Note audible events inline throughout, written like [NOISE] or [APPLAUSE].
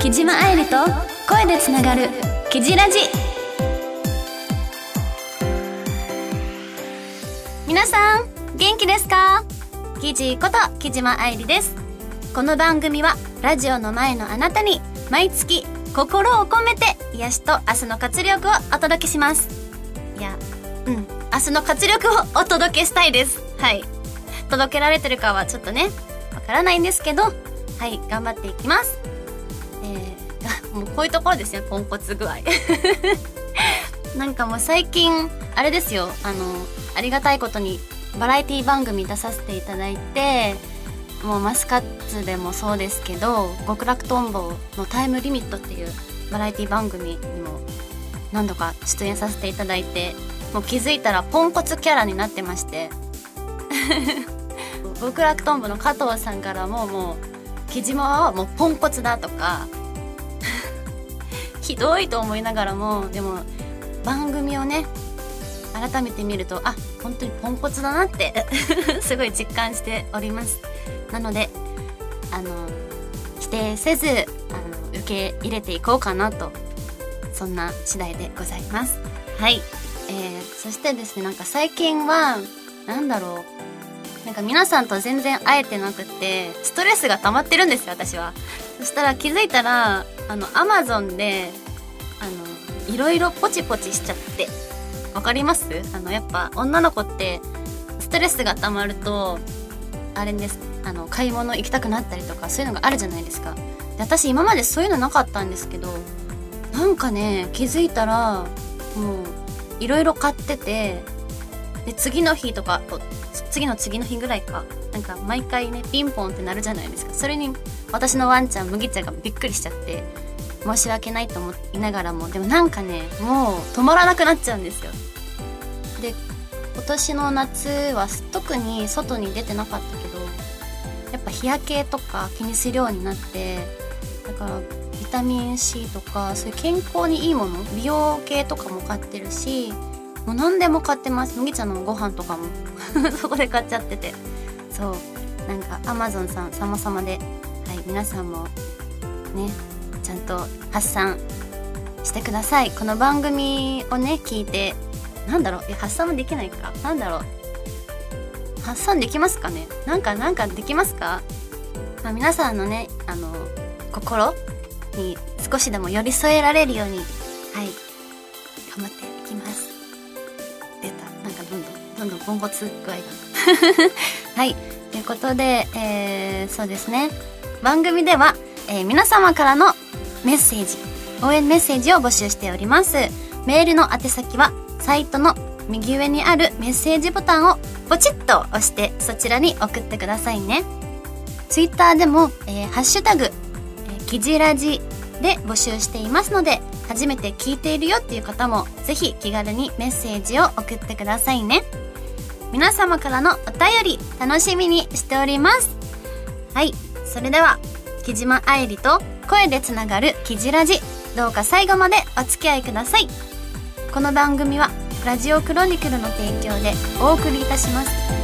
木島愛理と声でつながる「キジラジ」皆さん元気ですか？キジこと木島愛理です。この番組はラジオの前のあなたに毎月心を込めて癒しと明日の活力をお届けします。いやうん。明日の活力をお届けしたいです。はい。届けられてるかはちょっとねわからないんですけどはい頑張っていきます。えー、[LAUGHS] もうこういうところですよポンコツ具合。[LAUGHS] なんかもう最近あれですよあのありがたいことにバラエティ番組出させていただいてもうマスカッツでもそうですけど極楽とんぼのタイムリミットっていうバラエティ番組にも何度か出演させていただいてもう気づいたらポンコツキャラになってまして。[LAUGHS] 極楽とんぼの加藤さんからももう木島はもうポンコツだとか [LAUGHS] ひどいと思いながらもでも番組をね改めて見るとあ本当にポンコツだなって [LAUGHS] すごい実感しております。なのであの否定せずあの受け入れていこうかなとそんな次第でございます。はい。えー、そしてですねなんか最近はなんだろう。なんか皆さんと全然会えてなくてストレスが溜まってるんですよ私は。そしたら気づいたらあのアマゾンであのいろいろポチポチしちゃって。わかります？あのやっぱ女の子ってストレスが溜まるとあれです。あの買い物行きたくなったりとかそういうのがあるじゃないですか。で私今までそういうのなかったんですけどなんかね気づいたらもういろいろ買っててで次の日とか次の次の日ぐらいかなんか毎回ねピンポンってなるじゃないですか。それに私のワンちゃん麦茶がびっくりしちゃって申し訳ないと思いながらもでもなんかねもう止まらなくなっちゃうんですよ。で今年の夏は特に外に出てなかったけどやっぱ日焼けとか気にするようになってだからタミン C とかそういう健康にいいもの美容系とかも買ってるしもう何でも買ってます。麦茶のご飯とかも。[LAUGHS] そこで買っちゃってて。そう。なんかアマゾンさん様々で。はい皆さんもねちゃんと発散してください。この番組をね聞いてなんだろう？え発散もできないか。なんだろう？発散できますかね？なんかなんかできますか、まあ、皆さんのねあの心に少しでも寄り添えられるようにはい頑張っていきます。出た。なんかどんどんどんどんポンコツ具合が。[LAUGHS] はい。ということで、えー、そうですね。番組では、えー、皆様からのメッセージ応援メッセージを募集しております。メールの宛先はサイトの右上にあるメッセージボタンをポチッと押してそちらに送ってくださいね。ツイッターでも、えー、ハッシュタグ、キジラジで募集していますので、初めて聞いているよっていう方もぜひ気軽にメッセージを送ってくださいね。皆様からのお便り楽しみにしております。はい、それでは、木島愛理と声でつながるキジラジ、どうか最後までお付き合いください。この番組はラジオクロニクルの提供でお送りいたします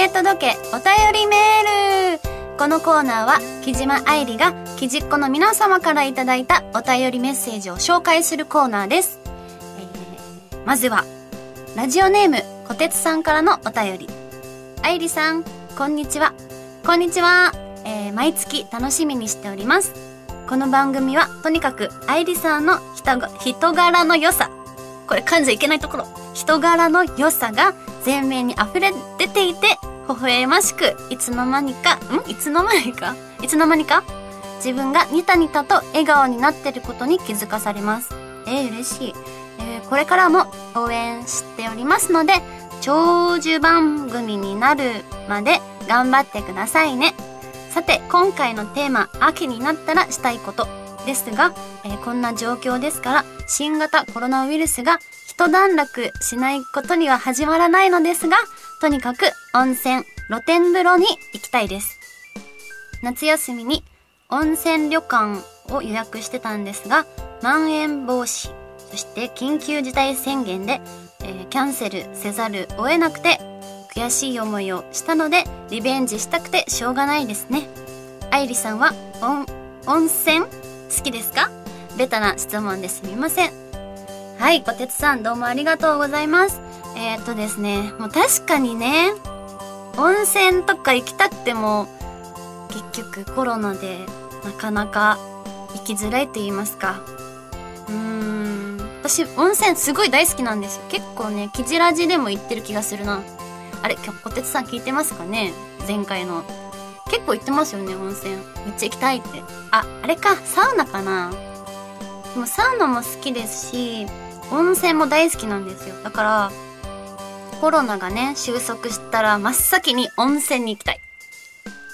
君へ届けお便りメールこのコーナーは木島愛理が木じっ子の皆様からいただいたお便りメッセージを紹介するコーナーです、えー、まずはラジオネームこてつさんからのお便り。愛理さん、こんにちは。こんにちは。えー、毎月楽しみにしております。この番組は、とにかく、愛理さんの人、人柄の良さ。これ噛んじゃいけないところ。人柄の良さが前面に溢れ出ていて、微笑ましく、いつの間にか、ん？いつの間にか？いつの間にか？自分がニタニタと笑顔になってることに気づかされます。えー、嬉しい。えー、これからも応援しておりますので、長寿番組になるまで頑張ってくださいね。さて、今回のテーマ、秋になったらしたいことですが、えー、こんな状況ですから、新型コロナウイルスが一段落しないことには始まらないのですが、とにかく温泉、露天風呂に行きたいです。夏休みに温泉旅館を予約してたんですが、まん延防止、そして緊急事態宣言で、えーキャンセルせざるを得なくて、悔しい思いをしたので、リベンジしたくてしょうがないですね。愛理さんは、温、温泉好きですか？ベタな質問ですみません。はい、こてつさんどうもありがとうございます。えー、っとですね、もう確かにね、温泉とか行きたくても、結局コロナでなかなか行きづらいと言いますか。うーん、私温泉すごい大好きなんですよ。結構ね、キジラジでも行ってる気がするな。あれ、今日こてつさん聞いてますかね？前回の。結構行ってますよね、温泉。めっちゃ行きたいって。あ、あれか、サウナかな。でもサウナも好きですし、温泉も大好きなんですよ。だから、コロナがね、収束したら真っ先に温泉に行きたい。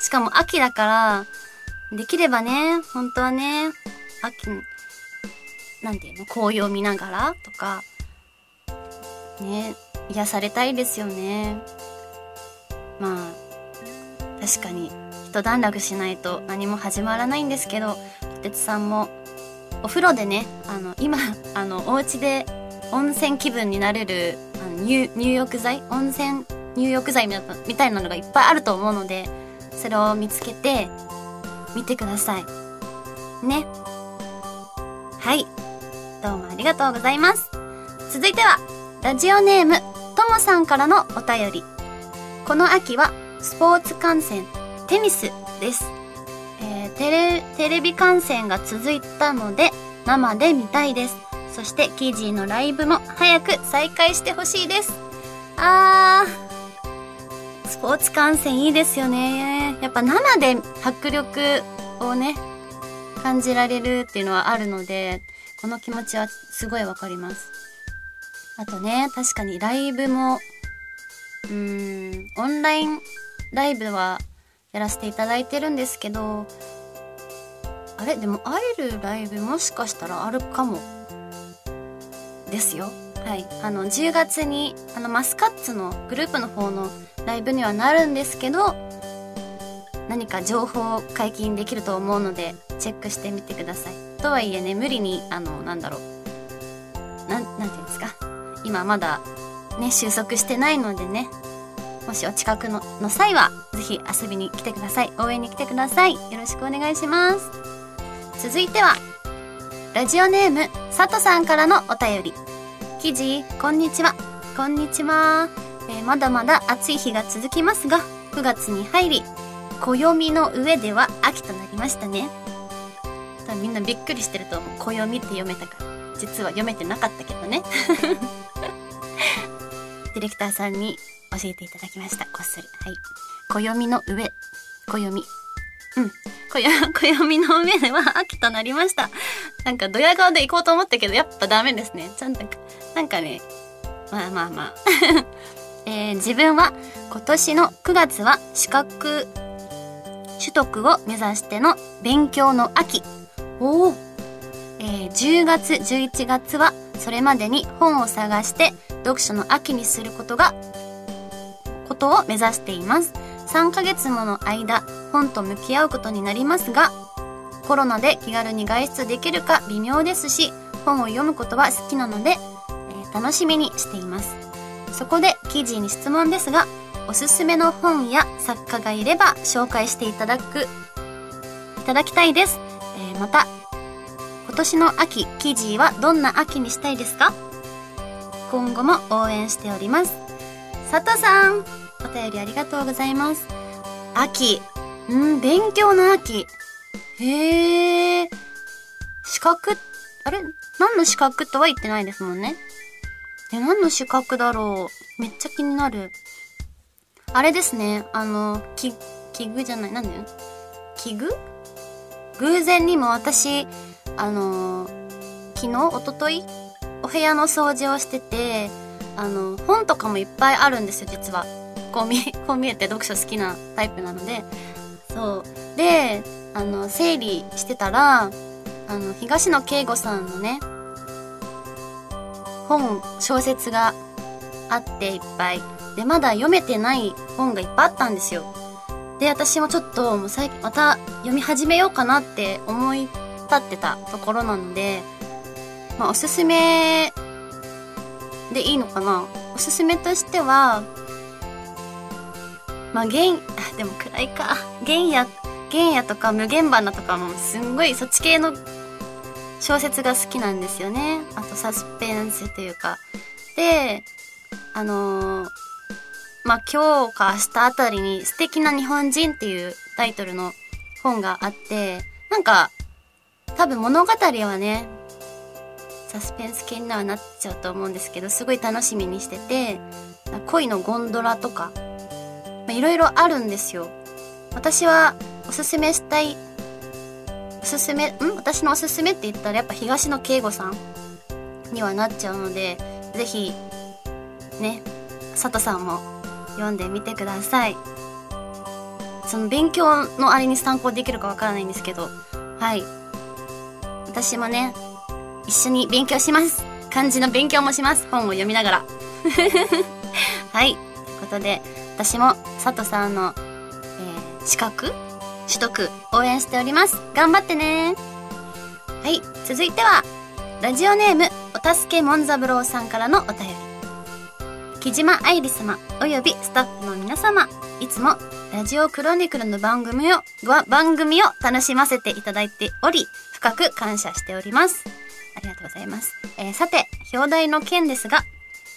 しかも秋だから、できればね、本当はね、秋、なんていうの、紅葉見ながらとか、ね、癒されたいですよね。まあ、確かに、一段落しないと何も始まらないんですけど、こてつさんも、お風呂でね、あの、今、あの、お家で温泉気分になれる、あの入浴剤？温泉入浴剤みたいなのがいっぱいあると思うので、それを見つけて、見てください。ね。はい。どうもありがとうございます。続いては、ラジオネーム、ともさんからのお便り。この秋は、スポーツ観戦、テニスです。えーテレ、テレビ観戦が続いたので、生で見たいです。そして、キージーのライブも早く再開してほしいです。あー、スポーツ観戦いいですよね。やっぱ生で迫力をね、感じられるっていうのはあるので、この気持ちはすごいわかります。あとね、確かにライブも、うーん、オンラインライブはやらせていただいてるんですけど、あれ？でも会えるライブもしかしたらあるかも。ですよ。はい。あの、10月に、あの、マスカッツのグループの方のライブにはなるんですけど、何か情報解禁できると思うので、チェックしてみてください。とはいえね、無理に、あの、なんだろう。なん、なんていうんですか。今まだ、ね、収束してないのでね、もしお近くのの際は、ぜひ遊びに来てください。応援に来てください。よろしくお願いします。続いては、ラジオネーム、佐藤さんからのお便り。記事、こんにちは。こんにちは。えーまだまだ暑い日が続きますが、9月に入り、暦の上では秋となりましたね。多分みんなびっくりしてると思う。暦って読めたから。実は読めてなかったけどね。ディレクターさんに教えていただきました。こっそり。はい。暦の上。暦。うん。[LAUGHS] 暦の上では秋となりました。なんかドヤ顔で行こうと思ったけど、やっぱダメですね。ちゃんと、なんかね、まあまあまあ。[LAUGHS] えー自分は今年の9月は資格取得を目指しての勉強の秋。おお。えー10月、11月はそれまでに本を探して読書の秋にすることが、ことを目指しています。3ヶ月もの間、本と向き合うことになりますが、コロナで気軽に外出できるか微妙ですし、本を読むことは好きなので、えー楽しみにしています。そこで記事に質問ですが、おすすめの本や作家がいれば紹介していただく、いただきたいです。えーまた、今年の秋、記事はどんな秋にしたいですか？今後も応援しております。佐藤さん、お便りありがとうございます。秋。うん、勉強の秋。へえ。資格、あれ？何の資格とは言ってないですもんね。え、何の資格だろう？めっちゃ気になる。あれですね、あの、き、器具じゃない、なんだよ器具？偶然にも私、あの、昨日、おとといお部屋の掃除をしてて、あの、本とかもいっぱいあるんですよ、実は。こう見、[LAUGHS] こう見えて読書好きなタイプなので。そう。で、あの、整理してたら、あの、東野圭吾さんのね、本、小説があっていっぱい。で、まだ読めてない本がいっぱいあったんですよ。で、私もちょっと、もう最近、また読み始めようかなって思い立ってたところなので、まあ、おすすめでいいのかなおすすめとしては、まあ、原、でも暗いか。原野、原野とか無限花とかもすんごいそっち系の小説が好きなんですよね。あとサスペンスというか。で、あのーまあ、今日か明日あたりに素敵な日本人っていうタイトルの本があって、なんか、多分物語はね、サスペンス系にはなっちゃうと思うんですけど、すごい楽しみにしてて、恋のゴンドラとか、まいろいろあるんですよ。私はおすすめしたい、おすすめ、ん？私のおすすめって言ったらやっぱ東野圭吾さんにはなっちゃうので、ぜひ、ね、佐藤さんも読んでみてください。その勉強のあれに参考できるかわからないんですけど、はい。私もね、一緒に勉強します。漢字の勉強もします。本を読みながら。[LAUGHS] はい。ということで、私も佐藤さんの、えー、資格取得応援しております。頑張ってね。はい。続いては、ラジオネーム、お助けもんざぶろうさんからのお便り。木島愛理様およびスタッフの皆様、いつもラジオクロニクルの番組を、番組を楽しませていただいており、深く感謝しております。ありがとうございます。えー、さて、表題の件ですが、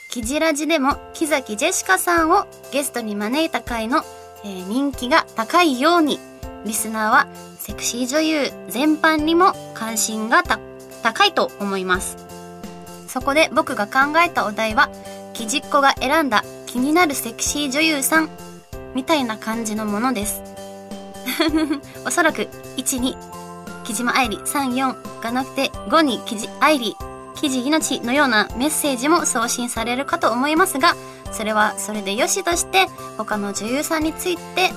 キジラジでも木崎ジェシカさんをゲストに招いた回の、えー、人気が高いように、リスナーはセクシー女優全般にも関心が高いと思います。そこで僕が考えたお題は、きじっこが選んだ気になるセクシー女優さんみたいな感じのものです。[LAUGHS] おそらく1に木島愛理34がなくて5に木島愛理記事命のようなメッセージも送信されるかと思いますが、それはそれでよしとして他の女優さんについて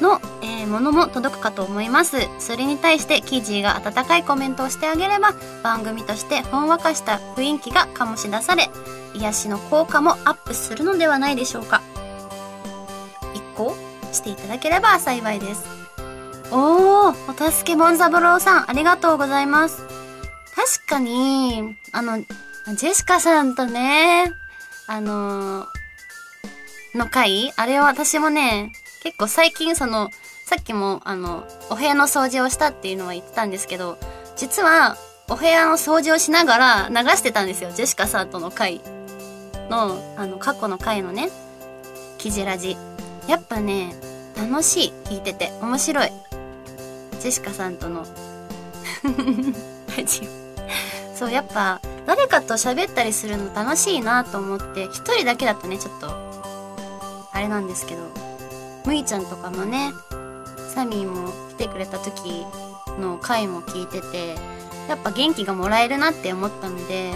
の、えー、ものも届くかと思います。それに対してキージーが温かいコメントをしてあげれば番組としてほんわかした雰囲気が醸し出され、癒しの効果もアップするのではないでしょうか。一個していただければ幸いです。おー、お助けもんざぼろうさん、ありがとうございます。確かに、あの、ジェシカさんとね、あのー、の回あれは私もね、結構最近その、さっきもあの、お部屋の掃除をしたっていうのは言ってたんですけど、実は、お部屋の掃除をしながら流してたんですよ。ジェシカさんとの回の、あの、過去の回のね、キジラジ。やっぱね、楽しい。聞いてて。面白い。ジェシカさんとのラジオ。[LAUGHS] そう、やっぱ、誰かと喋ったりするの楽しいなと思って、一人だけだとね、ちょっと、あれなんですけど、むいちゃんとかもね、サミーも来てくれた時の回も聞いてて、やっぱ元気がもらえるなって思ったので、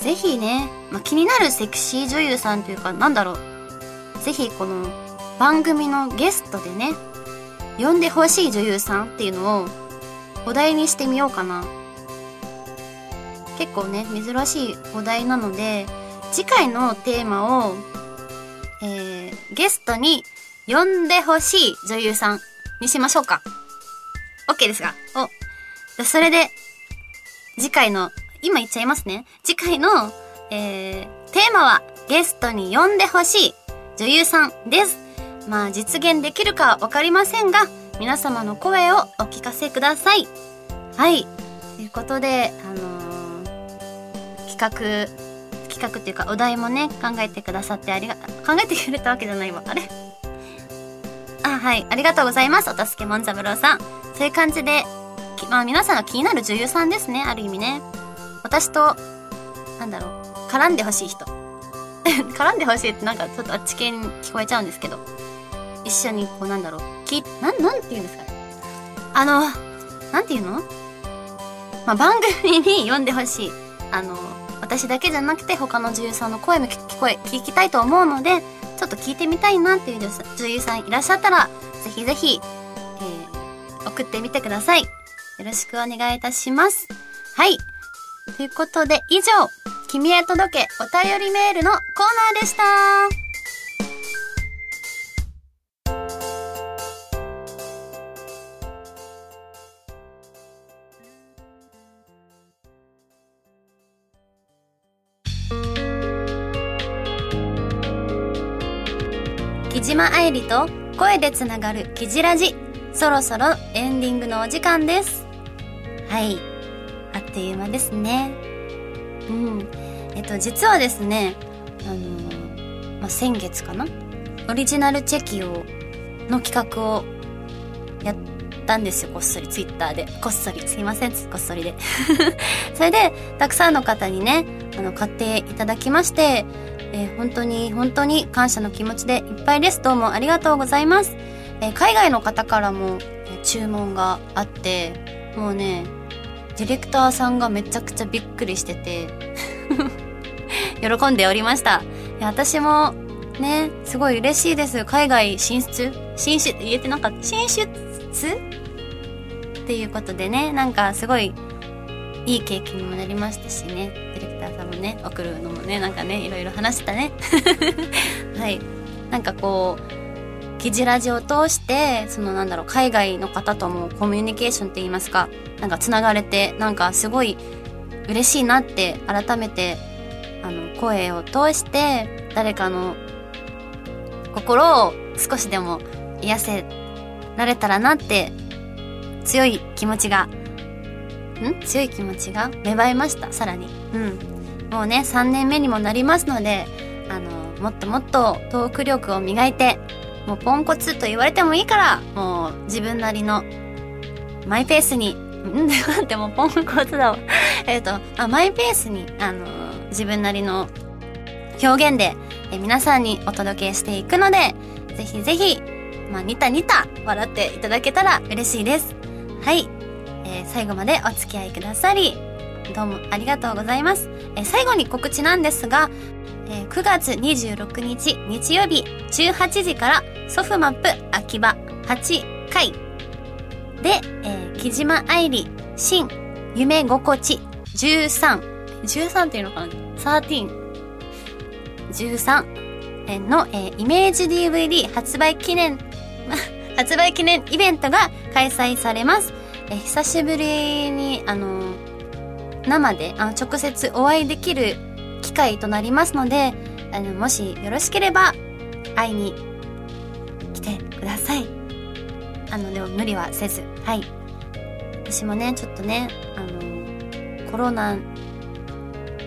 ぜひね、まあ、気になるセクシー女優さんというか、なんだろう。ぜひこの番組のゲストでね、呼んでほしい女優さんっていうのをお題にしてみようかな。結構ね、珍しいお題なので、次回のテーマを、えー、ゲストに呼んでほしい女優さんにしましょうか。OK ですかお。それで、次回の今言っちゃいますね。次回の、えー、テーマはゲストに呼んでほしい女優さんです。まあ実現できるかわかりませんが、皆様の声をお聞かせください。はい。ということで、あの、企画、企画っていうかお題もね、考えてくださってありが、考えてくれたわけじゃないわ。あれ？あ、はい。ありがとうございます。お助けもんざぶろうさん。そういう感じで、まあ皆さんの気になる女優さんですね。ある意味ね。私と、なんだろう、絡んでほしい人。[LAUGHS] 絡んでほしいってなんかちょっとあっち系に聞こえちゃうんですけど、一緒にこうなんだろう、き、なん、なんて言うんですかね。あの、なんて言うの？まあ、番組に読んでほしい。あの、私だけじゃなくて他の女優さんの声も聞こえ、聞きたいと思うので、ちょっと聞いてみたいなっていう女優さんいらっしゃったら、ぜひぜひ、えー、送ってみてください。よろしくお願いいたします。はい。ということで、以上、君へ届けお便りメールのコーナーでした。島愛理と声でつながるキジラジ。そろそろエンディングのお時間です。はい。あっという間ですね。うん。えっと、実はですね、あのーまあ、先月かな？オリジナルチェキを、の企画をやったんですよ、こっそり、ツイッターで。こっそり、すいません、こっそりで。[LAUGHS] それで、たくさんの方にね、あの、買っていただきまして、えー本当に本当に感謝の気持ちでいっぱいです。どうもありがとうございます。えー海外の方からも、え注文があって、もうね、ディレクターさんがめちゃくちゃびっくりしてて、[LAUGHS] 喜んでおりました。私もね、すごい嬉しいです。海外進出？進出？言えてなかった？進出？っていうことでね、なんかすごいいい経験にもなりましたしね、ターさんもね、送るのもね、なんかね、いろいろ話したね。[LAUGHS] はい。なんかこう、記事ラジを通して、そのなんだろう、海外の方ともコミュニケーションって言いますか、なんか繋がれて、なんかすごい嬉しいなって改めて、あの、声を通して、誰かの心を少しでも癒せられたらなって、強い気持ちがん？強い気持ちが芽生えましたさらにうんもうね3年目にもなりますのであのもっともっとトーク力を磨いてもうポンコツと言われてもいいからもう自分なりのマイペースにんで待ってもうポンコツだわ。[LAUGHS] えっとあマイペースにあの自分なりの表現でえ皆さんにお届けしていくのでぜひぜひまあニタニタ笑っていただけたら嬉しいです。はい。えー最後までお付き合いくださり、どうもありがとうございます。え最後に告知なんですが、えー9月26日日曜日18時からソフマップ秋葉8回で、えー木島愛理新夢心地13、13っていうのかな ?13、13えの、えーイメージ DVD 発売記念、[LAUGHS] 発売記念イベントが開催されます。えー久しぶりに、あのー生で、あの、直接お会いできる機会となりますので、あの、もしよろしければ、会いに来てください。あの、でも無理はせず、はい。私もね、ちょっとね、あのコロナ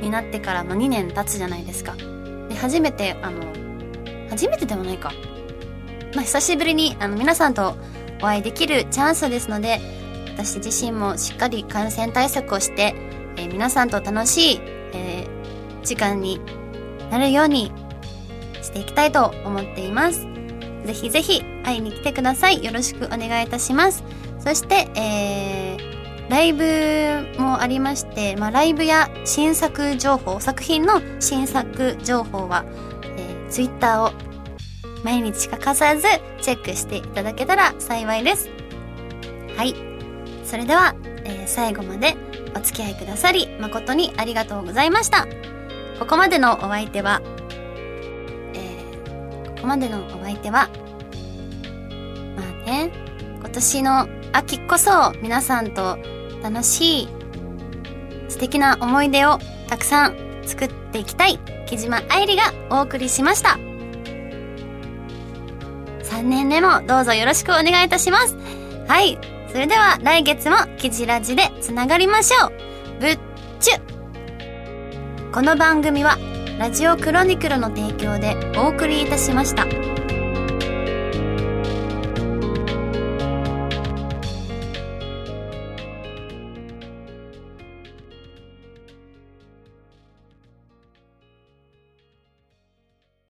になってから、まあ、2年経つじゃないですか。で、初めて、あの、初めてでもないか。まあ、久しぶりに、あの、皆さんとお会いできるチャンスですので、私自身もしっかり感染対策をして、えー皆さんと楽しい、えー時間になるようにしていきたいと思っています。ぜひぜひ会いに来てください。よろしくお願いいたします。そして、えー、ライブもありまして、まあ、ライブや新作情報、作品の新作情報は、えー、ツイッターを毎日欠かさずチェックしていただけたら幸いです。はい。それでは、えー最後までお付き合いくださり誠にありがとうございました。ここまでのお相手は、えーここまでのお相手は、まあね、今年の秋こそ皆さんと楽しい素敵な思い出をたくさん作っていきたい木島愛理がお送りしました。3年目もどうぞよろしくお願いいたします。はい。それでは来月もキジラジでつながりましょう。ぶっちゅこの番組はラジオクロニクルの提供でお送りいたしました。